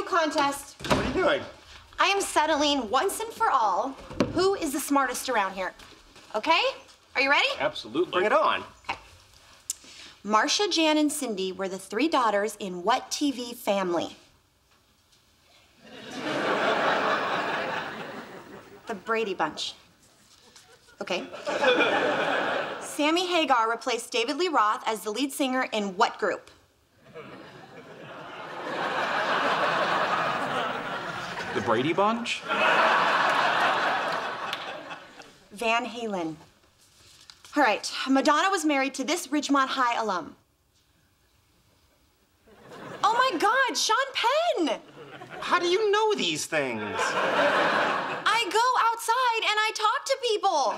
new contest. What are you doing? I am settling once and for all who is the smartest around here. Okay? Are you ready? Absolutely. Bring it on. Okay. Marcia, Jan, and Cindy were the three daughters in what TV family? the Brady Bunch. Okay. Sammy Hagar replaced David Lee Roth as the lead singer in what group? The Brady Bunch? Van Halen. All right, Madonna was married to this Ridgemont High alum. Oh my God, Sean Penn! How do you know these things? I go outside and I talk to people.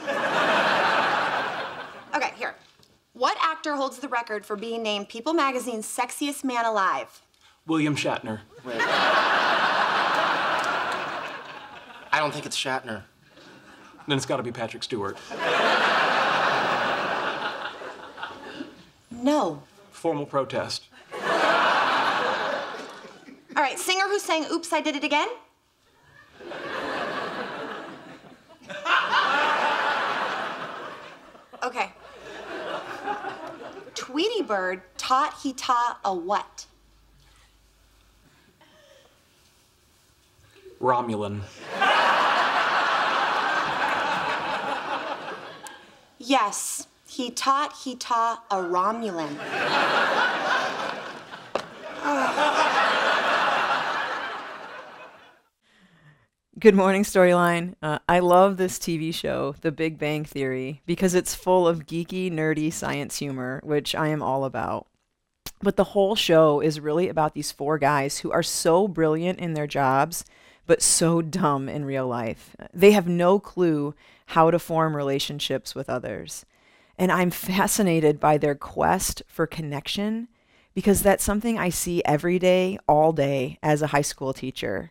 Okay, here. What actor holds the record for being named People Magazine's sexiest man alive? William Shatner. I don't think it's Shatner. Then it's got to be Patrick Stewart. No. Formal protest. All right, singer who sang Oops, I Did It Again? Okay. Tweety Bird taught he taught a what? Romulan. Yes, he taught he taught a Romulan. Good morning, Storyline. Uh, I love this TV show, The Big Bang Theory, because it's full of geeky, nerdy science humor, which I am all about. But the whole show is really about these four guys who are so brilliant in their jobs, but so dumb in real life. They have no clue how to form relationships with others. And I'm fascinated by their quest for connection because that's something I see every day, all day, as a high school teacher.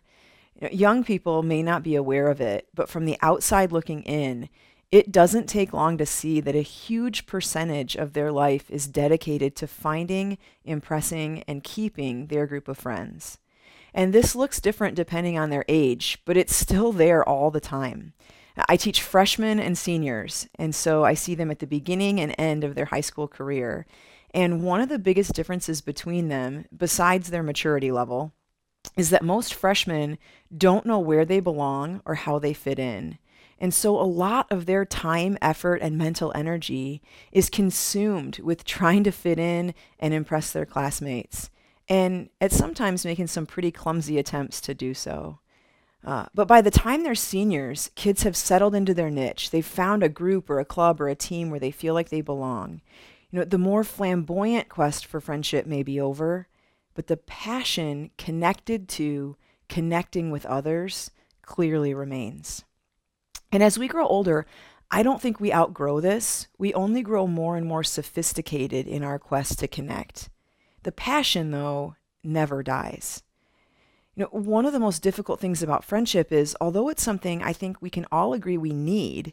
You know, young people may not be aware of it, but from the outside looking in, it doesn't take long to see that a huge percentage of their life is dedicated to finding, impressing, and keeping their group of friends. And this looks different depending on their age, but it's still there all the time. I teach freshmen and seniors, and so I see them at the beginning and end of their high school career. And one of the biggest differences between them, besides their maturity level, is that most freshmen don't know where they belong or how they fit in. And so a lot of their time, effort, and mental energy is consumed with trying to fit in and impress their classmates, and at sometimes making some pretty clumsy attempts to do so. Uh, but by the time they're seniors, kids have settled into their niche. They've found a group or a club or a team where they feel like they belong. You know, the more flamboyant quest for friendship may be over, but the passion connected to connecting with others clearly remains. And as we grow older, I don't think we outgrow this. We only grow more and more sophisticated in our quest to connect. The passion, though, never dies. You know, one of the most difficult things about friendship is although it's something I think we can all agree we need,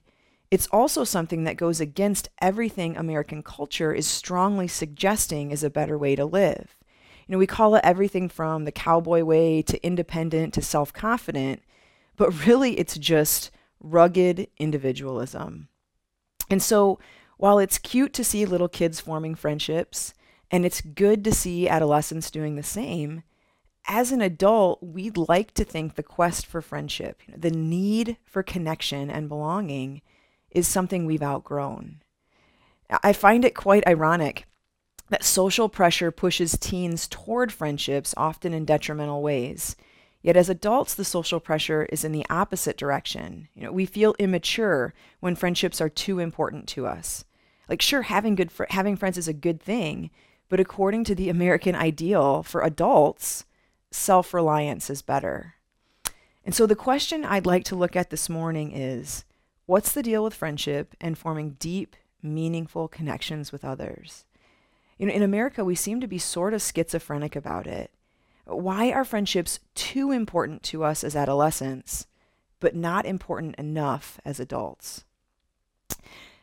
it's also something that goes against everything American culture is strongly suggesting is a better way to live. You know, we call it everything from the cowboy way to independent to self confident, but really it's just rugged individualism. And so, while it's cute to see little kids forming friendships, and it's good to see adolescents doing the same, as an adult, we'd like to think the quest for friendship, you know, the need for connection and belonging, is something we've outgrown. I find it quite ironic that social pressure pushes teens toward friendships, often in detrimental ways. Yet as adults, the social pressure is in the opposite direction. You know, we feel immature when friendships are too important to us. Like, sure, having good fr- having friends is a good thing, but according to the American ideal for adults, self reliance is better. And so, the question I'd like to look at this morning is what's the deal with friendship and forming deep, meaningful connections with others? You know, in America, we seem to be sort of schizophrenic about it. Why are friendships too important to us as adolescents, but not important enough as adults?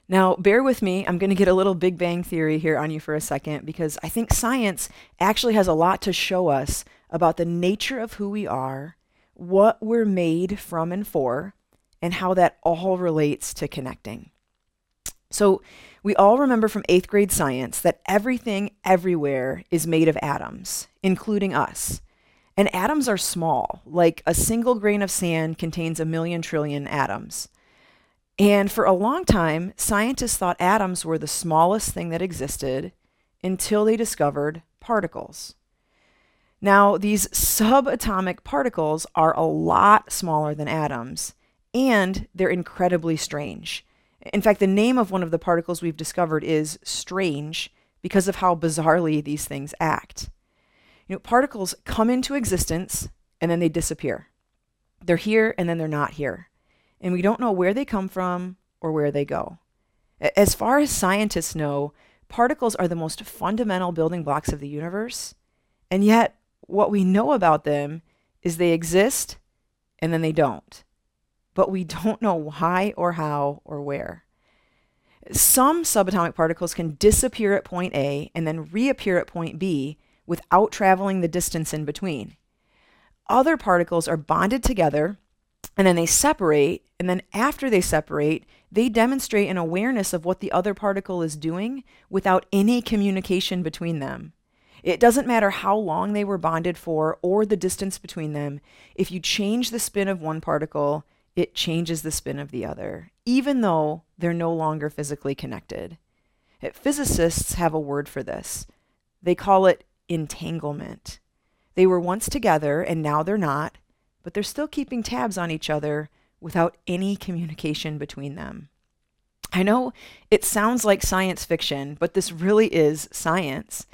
Now, bear with me. I'm going to get a little Big Bang Theory here on you for a second because I think science actually has a lot to show us about the nature of who we are, what we're made from and for, and how that all relates to connecting. So, we all remember from eighth grade science that everything everywhere is made of atoms, including us. And atoms are small, like a single grain of sand contains a million trillion atoms. And for a long time, scientists thought atoms were the smallest thing that existed until they discovered particles. Now, these subatomic particles are a lot smaller than atoms, and they're incredibly strange. In fact, the name of one of the particles we've discovered is strange because of how bizarrely these things act. You know, particles come into existence and then they disappear. They're here and then they're not here and we don't know where they come from or where they go. As far as scientists know, particles are the most fundamental building blocks of the universe, and yet what we know about them is they exist and then they don't. But we don't know why or how or where. Some subatomic particles can disappear at point A and then reappear at point B without traveling the distance in between. Other particles are bonded together and then they separate. And then after they separate, they demonstrate an awareness of what the other particle is doing without any communication between them. It doesn't matter how long they were bonded for or the distance between them. If you change the spin of one particle, it changes the spin of the other, even though they're no longer physically connected. Physicists have a word for this. They call it entanglement. They were once together and now they're not, but they're still keeping tabs on each other without any communication between them. I know it sounds like science fiction, but this really is science.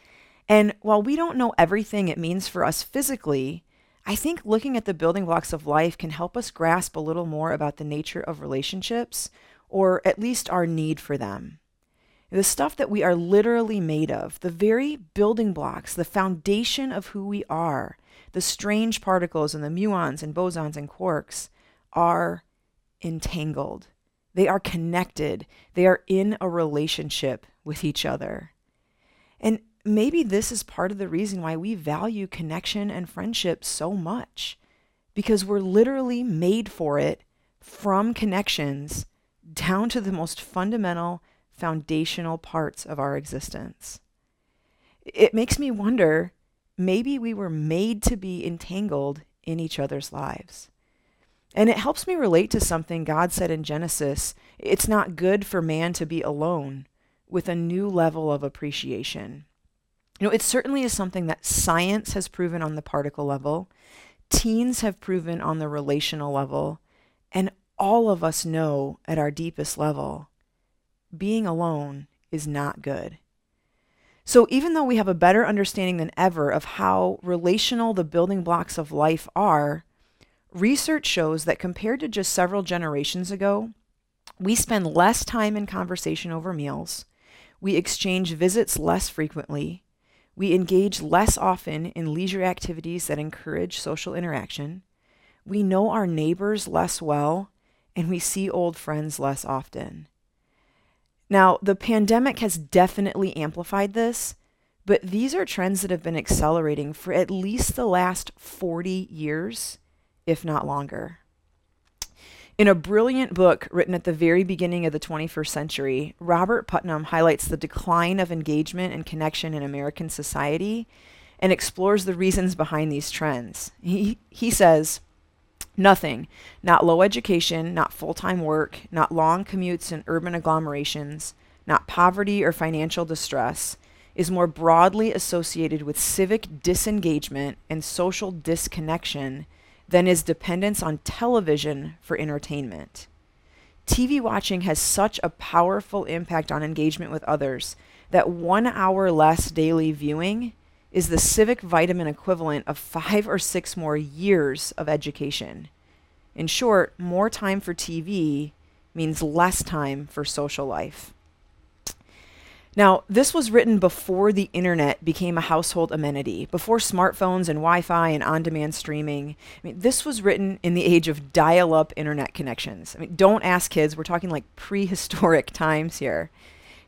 And while we don't know everything it means for us physically, I think looking at the building blocks of life can help us grasp a little more about the nature of relationships, or at least our need for them. The stuff that we are literally made of, the very building blocks, the foundation of who we are, the strange particles and the muons and bosons and quarks are entangled. They are connected. They are in a relationship with each other. And maybe this is part of the reason why we value connection and friendship so much, because we're literally made for it from connections down to the most fundamental, foundational parts of our existence. It makes me wonder maybe we were made to be entangled in each other's lives. And it helps me relate to something God said in Genesis it's not good for man to be alone with a new level of appreciation. You know, it certainly is something that science has proven on the particle level, teens have proven on the relational level, and all of us know at our deepest level being alone is not good. So, even though we have a better understanding than ever of how relational the building blocks of life are, research shows that compared to just several generations ago, we spend less time in conversation over meals, we exchange visits less frequently, we engage less often in leisure activities that encourage social interaction, we know our neighbors less well, and we see old friends less often. Now, the pandemic has definitely amplified this, but these are trends that have been accelerating for at least the last 40 years, if not longer. In a brilliant book written at the very beginning of the 21st century, Robert Putnam highlights the decline of engagement and connection in American society and explores the reasons behind these trends. He, he says, Nothing, not low education, not full time work, not long commutes in urban agglomerations, not poverty or financial distress, is more broadly associated with civic disengagement and social disconnection than is dependence on television for entertainment. TV watching has such a powerful impact on engagement with others that one hour less daily viewing is the civic vitamin equivalent of five or six more years of education. In short, more time for TV means less time for social life. Now, this was written before the internet became a household amenity, before smartphones and Wi Fi and on demand streaming. I mean, this was written in the age of dial up internet connections. I mean, don't ask kids, we're talking like prehistoric times here.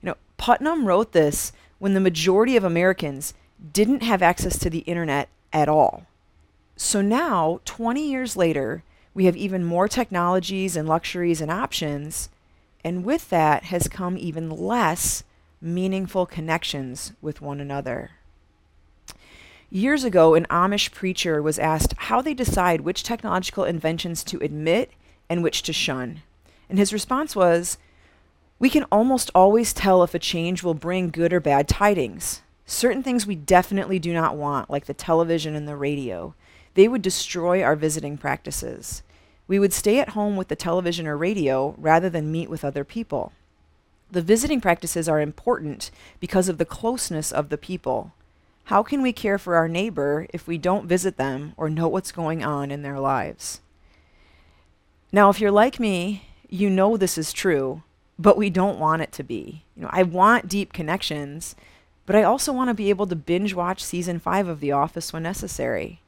You know, Putnam wrote this when the majority of Americans didn't have access to the internet at all. So now, 20 years later, we have even more technologies and luxuries and options, and with that has come even less meaningful connections with one another. Years ago, an Amish preacher was asked how they decide which technological inventions to admit and which to shun. And his response was We can almost always tell if a change will bring good or bad tidings. Certain things we definitely do not want, like the television and the radio. They would destroy our visiting practices. We would stay at home with the television or radio rather than meet with other people. The visiting practices are important because of the closeness of the people. How can we care for our neighbor if we don't visit them or know what's going on in their lives? Now, if you're like me, you know this is true, but we don't want it to be. You know, I want deep connections, but I also want to be able to binge watch season 5 of The Office when necessary.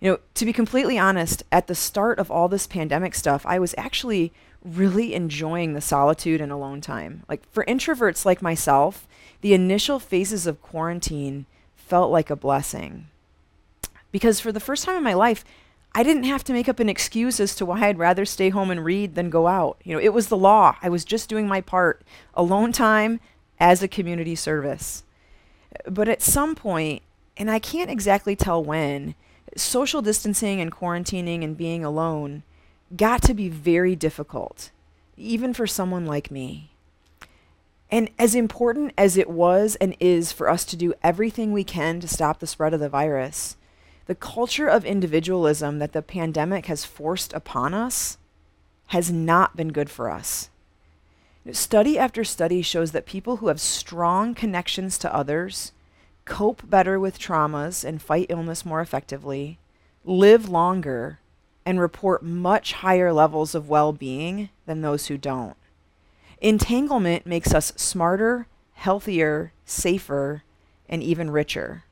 You know, to be completely honest, at the start of all this pandemic stuff, I was actually really enjoying the solitude and alone time. Like for introverts like myself, the initial phases of quarantine felt like a blessing. Because for the first time in my life, I didn't have to make up an excuse as to why I'd rather stay home and read than go out. You know, it was the law. I was just doing my part. Alone time as a community service. But at some point, and I can't exactly tell when, social distancing and quarantining and being alone got to be very difficult, even for someone like me. And as important as it was and is for us to do everything we can to stop the spread of the virus, the culture of individualism that the pandemic has forced upon us has not been good for us. Study after study shows that people who have strong connections to others cope better with traumas and fight illness more effectively, live longer, and report much higher levels of well being than those who don't. Entanglement makes us smarter, healthier, safer, and even richer.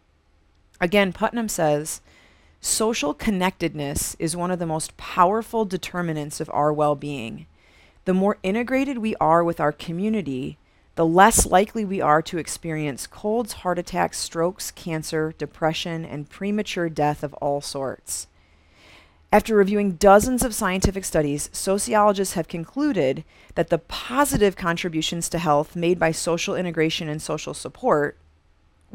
Again, Putnam says social connectedness is one of the most powerful determinants of our well being. The more integrated we are with our community, the less likely we are to experience colds, heart attacks, strokes, cancer, depression, and premature death of all sorts. After reviewing dozens of scientific studies, sociologists have concluded that the positive contributions to health made by social integration and social support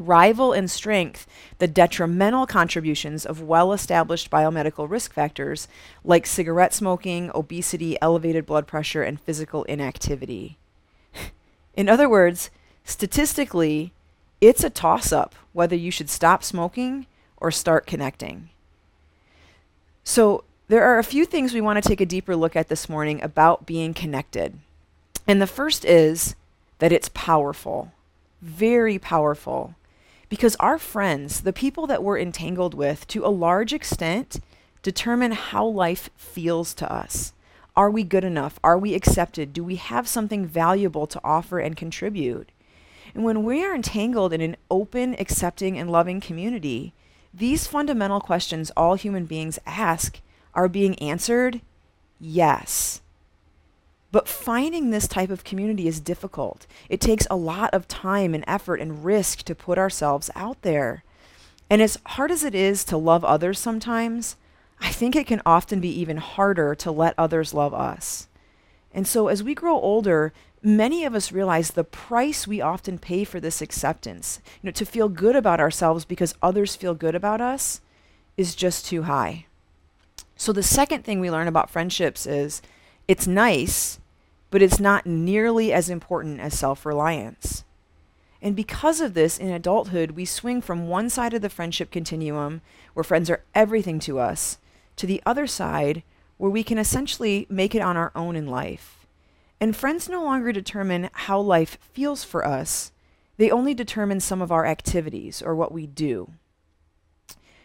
rival in strength the detrimental contributions of well established biomedical risk factors like cigarette smoking, obesity, elevated blood pressure, and physical inactivity. in other words, statistically, it's a toss up whether you should stop smoking or start connecting. So, there are a few things we want to take a deeper look at this morning about being connected. And the first is that it's powerful, very powerful, because our friends, the people that we're entangled with, to a large extent, determine how life feels to us. Are we good enough? Are we accepted? Do we have something valuable to offer and contribute? And when we are entangled in an open, accepting, and loving community, these fundamental questions all human beings ask are being answered yes. But finding this type of community is difficult. It takes a lot of time and effort and risk to put ourselves out there. And as hard as it is to love others sometimes, I think it can often be even harder to let others love us. And so as we grow older, many of us realize the price we often pay for this acceptance, you know, to feel good about ourselves because others feel good about us is just too high. So the second thing we learn about friendships is it's nice, but it's not nearly as important as self-reliance. And because of this, in adulthood, we swing from one side of the friendship continuum, where friends are everything to us, to the other side, where we can essentially make it on our own in life. And friends no longer determine how life feels for us, they only determine some of our activities or what we do.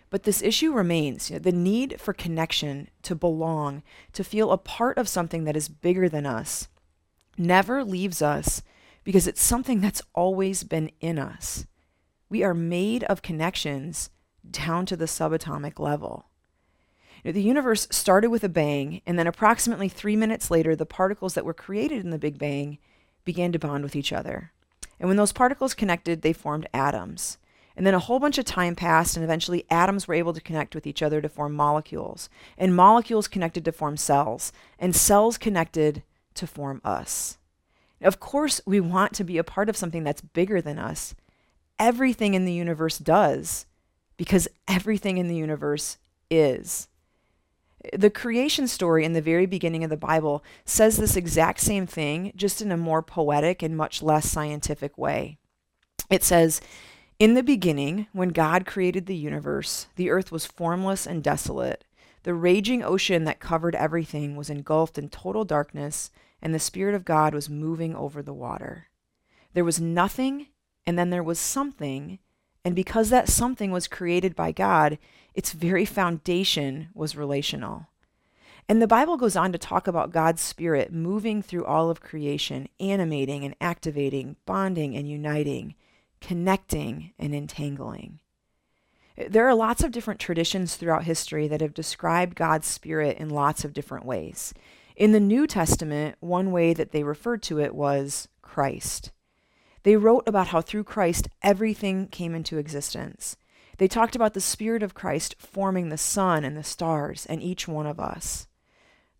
But this issue remains you know, the need for connection, to belong, to feel a part of something that is bigger than us, never leaves us because it's something that's always been in us. We are made of connections down to the subatomic level. You know, the universe started with a bang, and then approximately three minutes later, the particles that were created in the Big Bang began to bond with each other. And when those particles connected, they formed atoms. And then a whole bunch of time passed, and eventually atoms were able to connect with each other to form molecules. And molecules connected to form cells, and cells connected to form us. Of course, we want to be a part of something that's bigger than us. Everything in the universe does, because everything in the universe is. The creation story in the very beginning of the Bible says this exact same thing, just in a more poetic and much less scientific way. It says, In the beginning, when God created the universe, the earth was formless and desolate. The raging ocean that covered everything was engulfed in total darkness, and the Spirit of God was moving over the water. There was nothing, and then there was something, and because that something was created by God, its very foundation was relational. And the Bible goes on to talk about God's Spirit moving through all of creation, animating and activating, bonding and uniting, connecting and entangling. There are lots of different traditions throughout history that have described God's Spirit in lots of different ways. In the New Testament, one way that they referred to it was Christ. They wrote about how through Christ everything came into existence. They talked about the Spirit of Christ forming the sun and the stars and each one of us.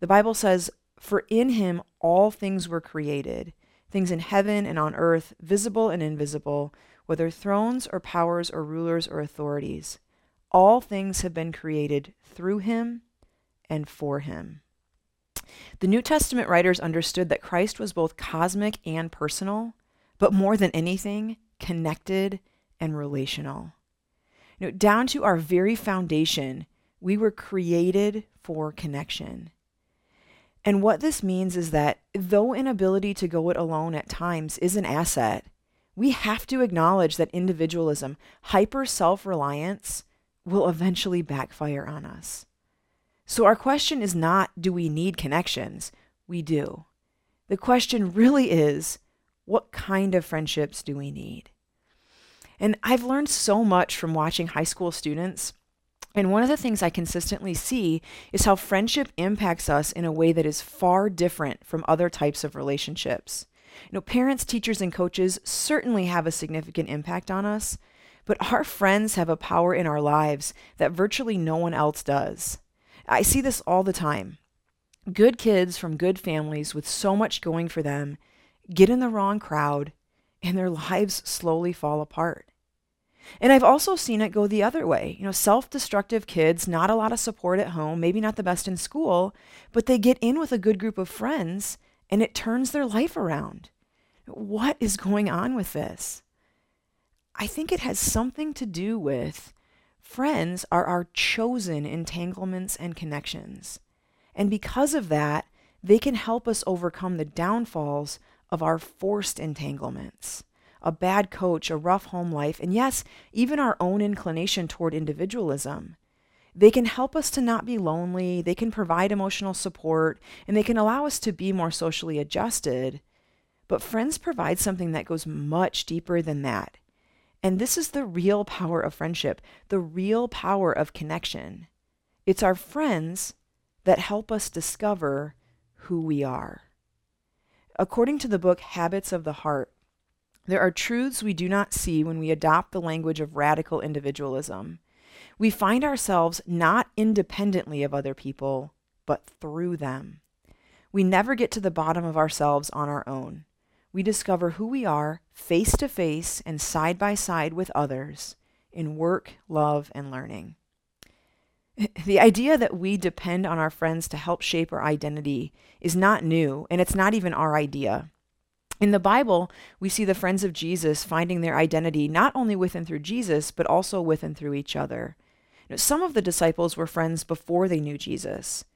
The Bible says, For in him all things were created, things in heaven and on earth, visible and invisible, whether thrones or powers or rulers or authorities. All things have been created through him and for him. The New Testament writers understood that Christ was both cosmic and personal, but more than anything, connected and relational. You know, down to our very foundation, we were created for connection. And what this means is that though inability to go it alone at times is an asset, we have to acknowledge that individualism, hyper self reliance, will eventually backfire on us. So our question is not, do we need connections? We do. The question really is, what kind of friendships do we need? And I've learned so much from watching high school students. And one of the things I consistently see is how friendship impacts us in a way that is far different from other types of relationships. You know, parents, teachers, and coaches certainly have a significant impact on us, but our friends have a power in our lives that virtually no one else does. I see this all the time. Good kids from good families with so much going for them get in the wrong crowd and their lives slowly fall apart. And I've also seen it go the other way. You know, self destructive kids, not a lot of support at home, maybe not the best in school, but they get in with a good group of friends and it turns their life around. What is going on with this? I think it has something to do with friends are our chosen entanglements and connections. And because of that, they can help us overcome the downfalls of our forced entanglements. A bad coach, a rough home life, and yes, even our own inclination toward individualism. They can help us to not be lonely, they can provide emotional support, and they can allow us to be more socially adjusted. But friends provide something that goes much deeper than that. And this is the real power of friendship, the real power of connection. It's our friends that help us discover who we are. According to the book Habits of the Heart, there are truths we do not see when we adopt the language of radical individualism. We find ourselves not independently of other people, but through them. We never get to the bottom of ourselves on our own. We discover who we are face to face and side by side with others in work, love, and learning. The idea that we depend on our friends to help shape our identity is not new, and it's not even our idea. In the Bible, we see the friends of Jesus finding their identity not only with and through Jesus, but also with and through each other. some of the disciples were friends before they knew Jesus.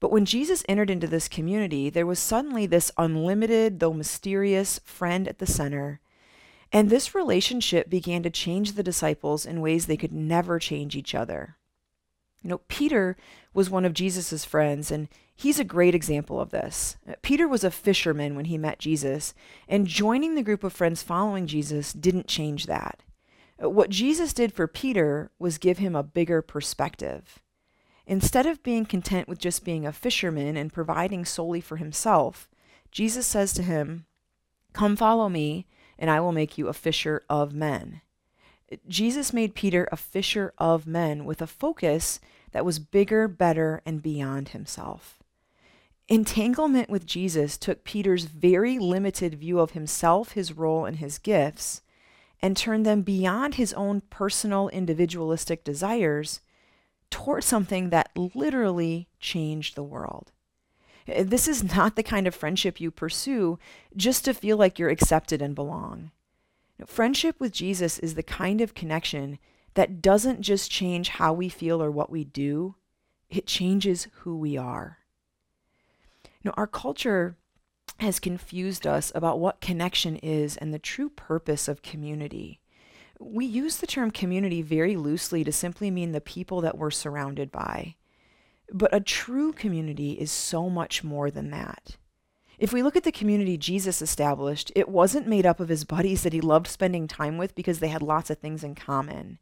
But when Jesus entered into this community, there was suddenly this unlimited, though mysterious, friend at the center. And this relationship began to change the disciples in ways they could never change each other. You know, Peter was one of Jesus' friends, and He's a great example of this. Uh, Peter was a fisherman when he met Jesus, and joining the group of friends following Jesus didn't change that. Uh, what Jesus did for Peter was give him a bigger perspective. Instead of being content with just being a fisherman and providing solely for himself, Jesus says to him, Come follow me, and I will make you a fisher of men. Jesus made Peter a fisher of men with a focus that was bigger, better, and beyond himself. Entanglement with Jesus took Peter's very limited view of himself, his role, and his gifts and turned them beyond his own personal individualistic desires toward something that literally changed the world. This is not the kind of friendship you pursue just to feel like you're accepted and belong. Friendship with Jesus is the kind of connection that doesn't just change how we feel or what we do, it changes who we are. Know, our culture has confused us about what connection is and the true purpose of community. We use the term community very loosely to simply mean the people that we're surrounded by. But a true community is so much more than that. If we look at the community Jesus established, it wasn't made up of his buddies that he loved spending time with because they had lots of things in common.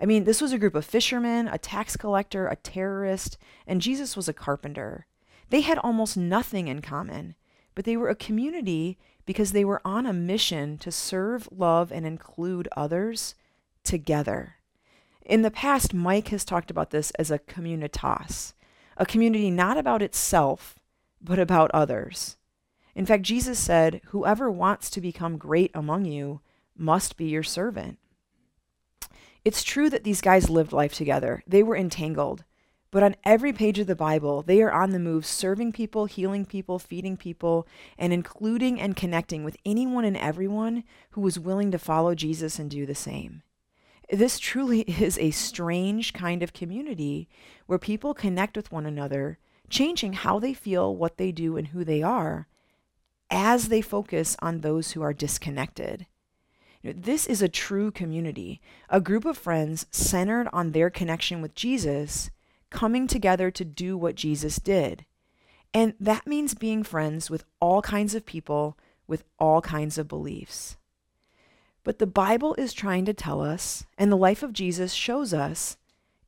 I mean, this was a group of fishermen, a tax collector, a terrorist, and Jesus was a carpenter. They had almost nothing in common, but they were a community because they were on a mission to serve, love, and include others together. In the past, Mike has talked about this as a communitas, a community not about itself, but about others. In fact, Jesus said, Whoever wants to become great among you must be your servant. It's true that these guys lived life together. They were entangled. But on every page of the Bible, they are on the move, serving people, healing people, feeding people, and including and connecting with anyone and everyone who was willing to follow Jesus and do the same. This truly is a strange kind of community where people connect with one another, changing how they feel, what they do, and who they are as they focus on those who are disconnected. This is a true community, a group of friends centered on their connection with Jesus coming together to do what Jesus did. And that means being friends with all kinds of people with all kinds of beliefs. But the Bible is trying to tell us, and the life of Jesus shows us,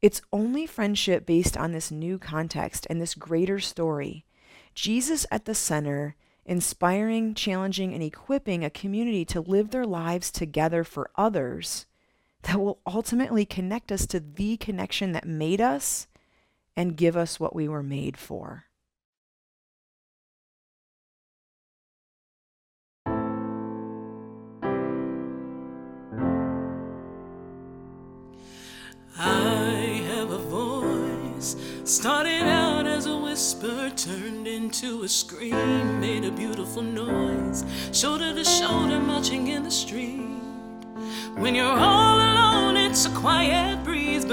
it's only friendship based on this new context and this greater story. Jesus at the center, inspiring, challenging, and equipping a community to live their lives together for others that will ultimately connect us to the connection that made us and give us what we were made for. I have a voice, started out as a whisper, turned into a scream, made a beautiful noise, shoulder to shoulder, marching in the street. When you're all alone, it's a quiet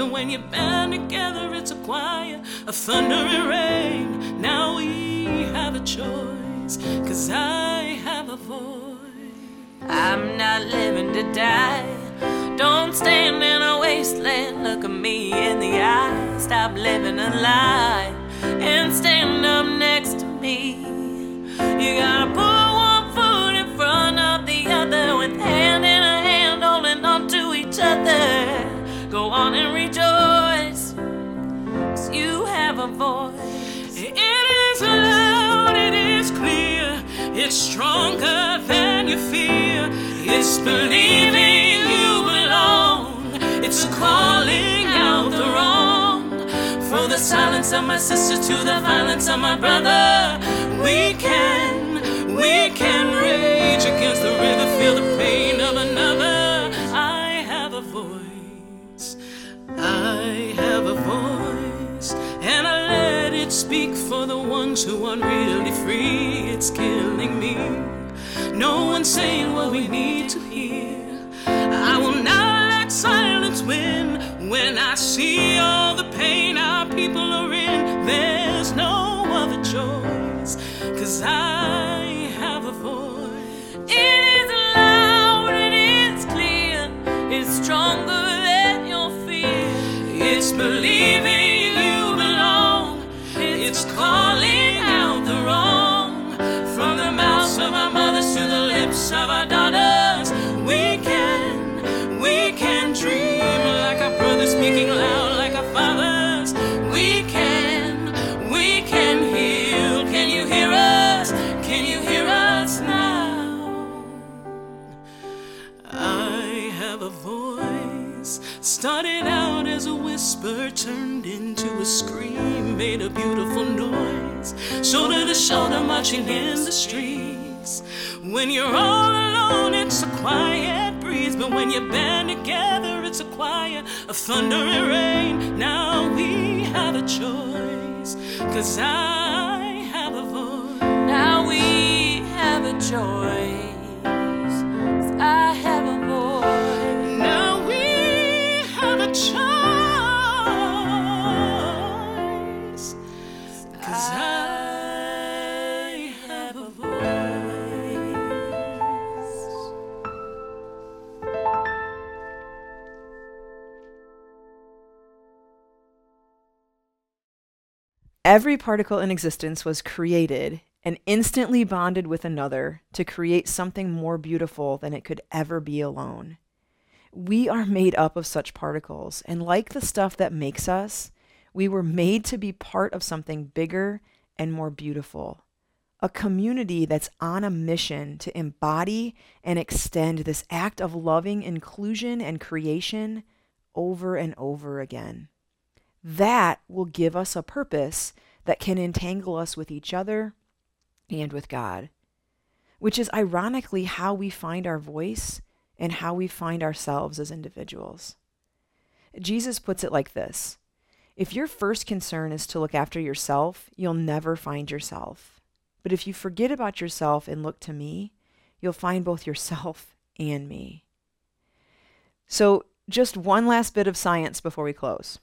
but when you band together, it's a choir of thunder and rain. Now we have a choice, cause I have a voice. I'm not living to die. Don't stand in a wasteland, look at me in the eye. Stop living a lie and stand up next to me. You gotta it's stronger than you fear. It's believing you belong, it's calling out the wrong. For the silence of my sister to the violence of my brother, we can, we can rage against the river, feel the pain of another. I have a voice, I have a voice, and I let it speak for the ones who aren't really free. No one's saying what we need turned into a scream, made a beautiful noise, shoulder to shoulder, marching in the streets. When you're all alone, it's a quiet breeze, but when you band together, it's a choir of thunder and rain. Now we have a choice, cause I have a voice. Now we have a choice. Every particle in existence was created and instantly bonded with another to create something more beautiful than it could ever be alone. We are made up of such particles, and like the stuff that makes us, we were made to be part of something bigger and more beautiful. A community that's on a mission to embody and extend this act of loving inclusion and creation over and over again that will give us a purpose that can entangle us with each other and with God, which is ironically how we find our voice and how we find ourselves as individuals. Jesus puts it like this If your first concern is to look after yourself, you'll never find yourself. But if you forget about yourself and look to me, you'll find both yourself and me. So, just one last bit of science before we close.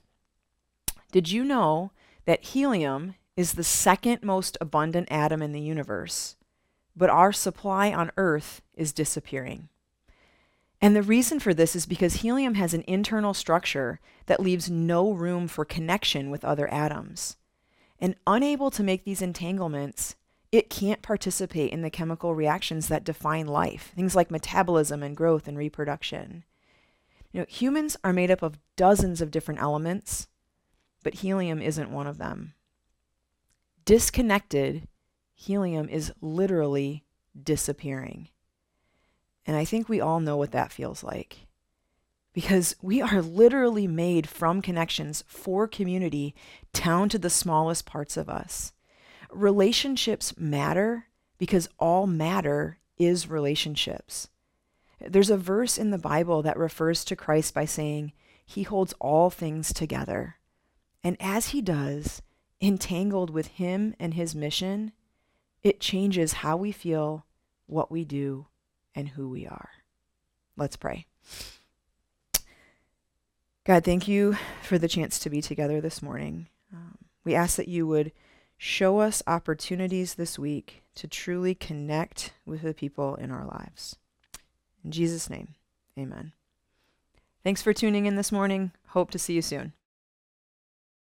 Did you know that helium is the second most abundant atom in the universe, but our supply on Earth is disappearing? And the reason for this is because helium has an internal structure that leaves no room for connection with other atoms. And unable to make these entanglements, it can't participate in the chemical reactions that define life, things like metabolism and growth and reproduction. You know, humans are made up of dozens of different elements but helium isn't one of them. Disconnected, helium is literally disappearing. And I think we all know what that feels like. Because we are literally made from connections for community down to the smallest parts of us. Relationships matter because all matter is relationships. There's a verse in the Bible that refers to Christ by saying, He holds all things together. And as he does, entangled with him and his mission, it changes how we feel, what we do, and who we are. Let's pray. God, thank you for the chance to be together this morning. Um, we ask that you would show us opportunities this week to truly connect with the people in our lives. In Jesus' name, amen. Thanks for tuning in this morning. Hope to see you soon.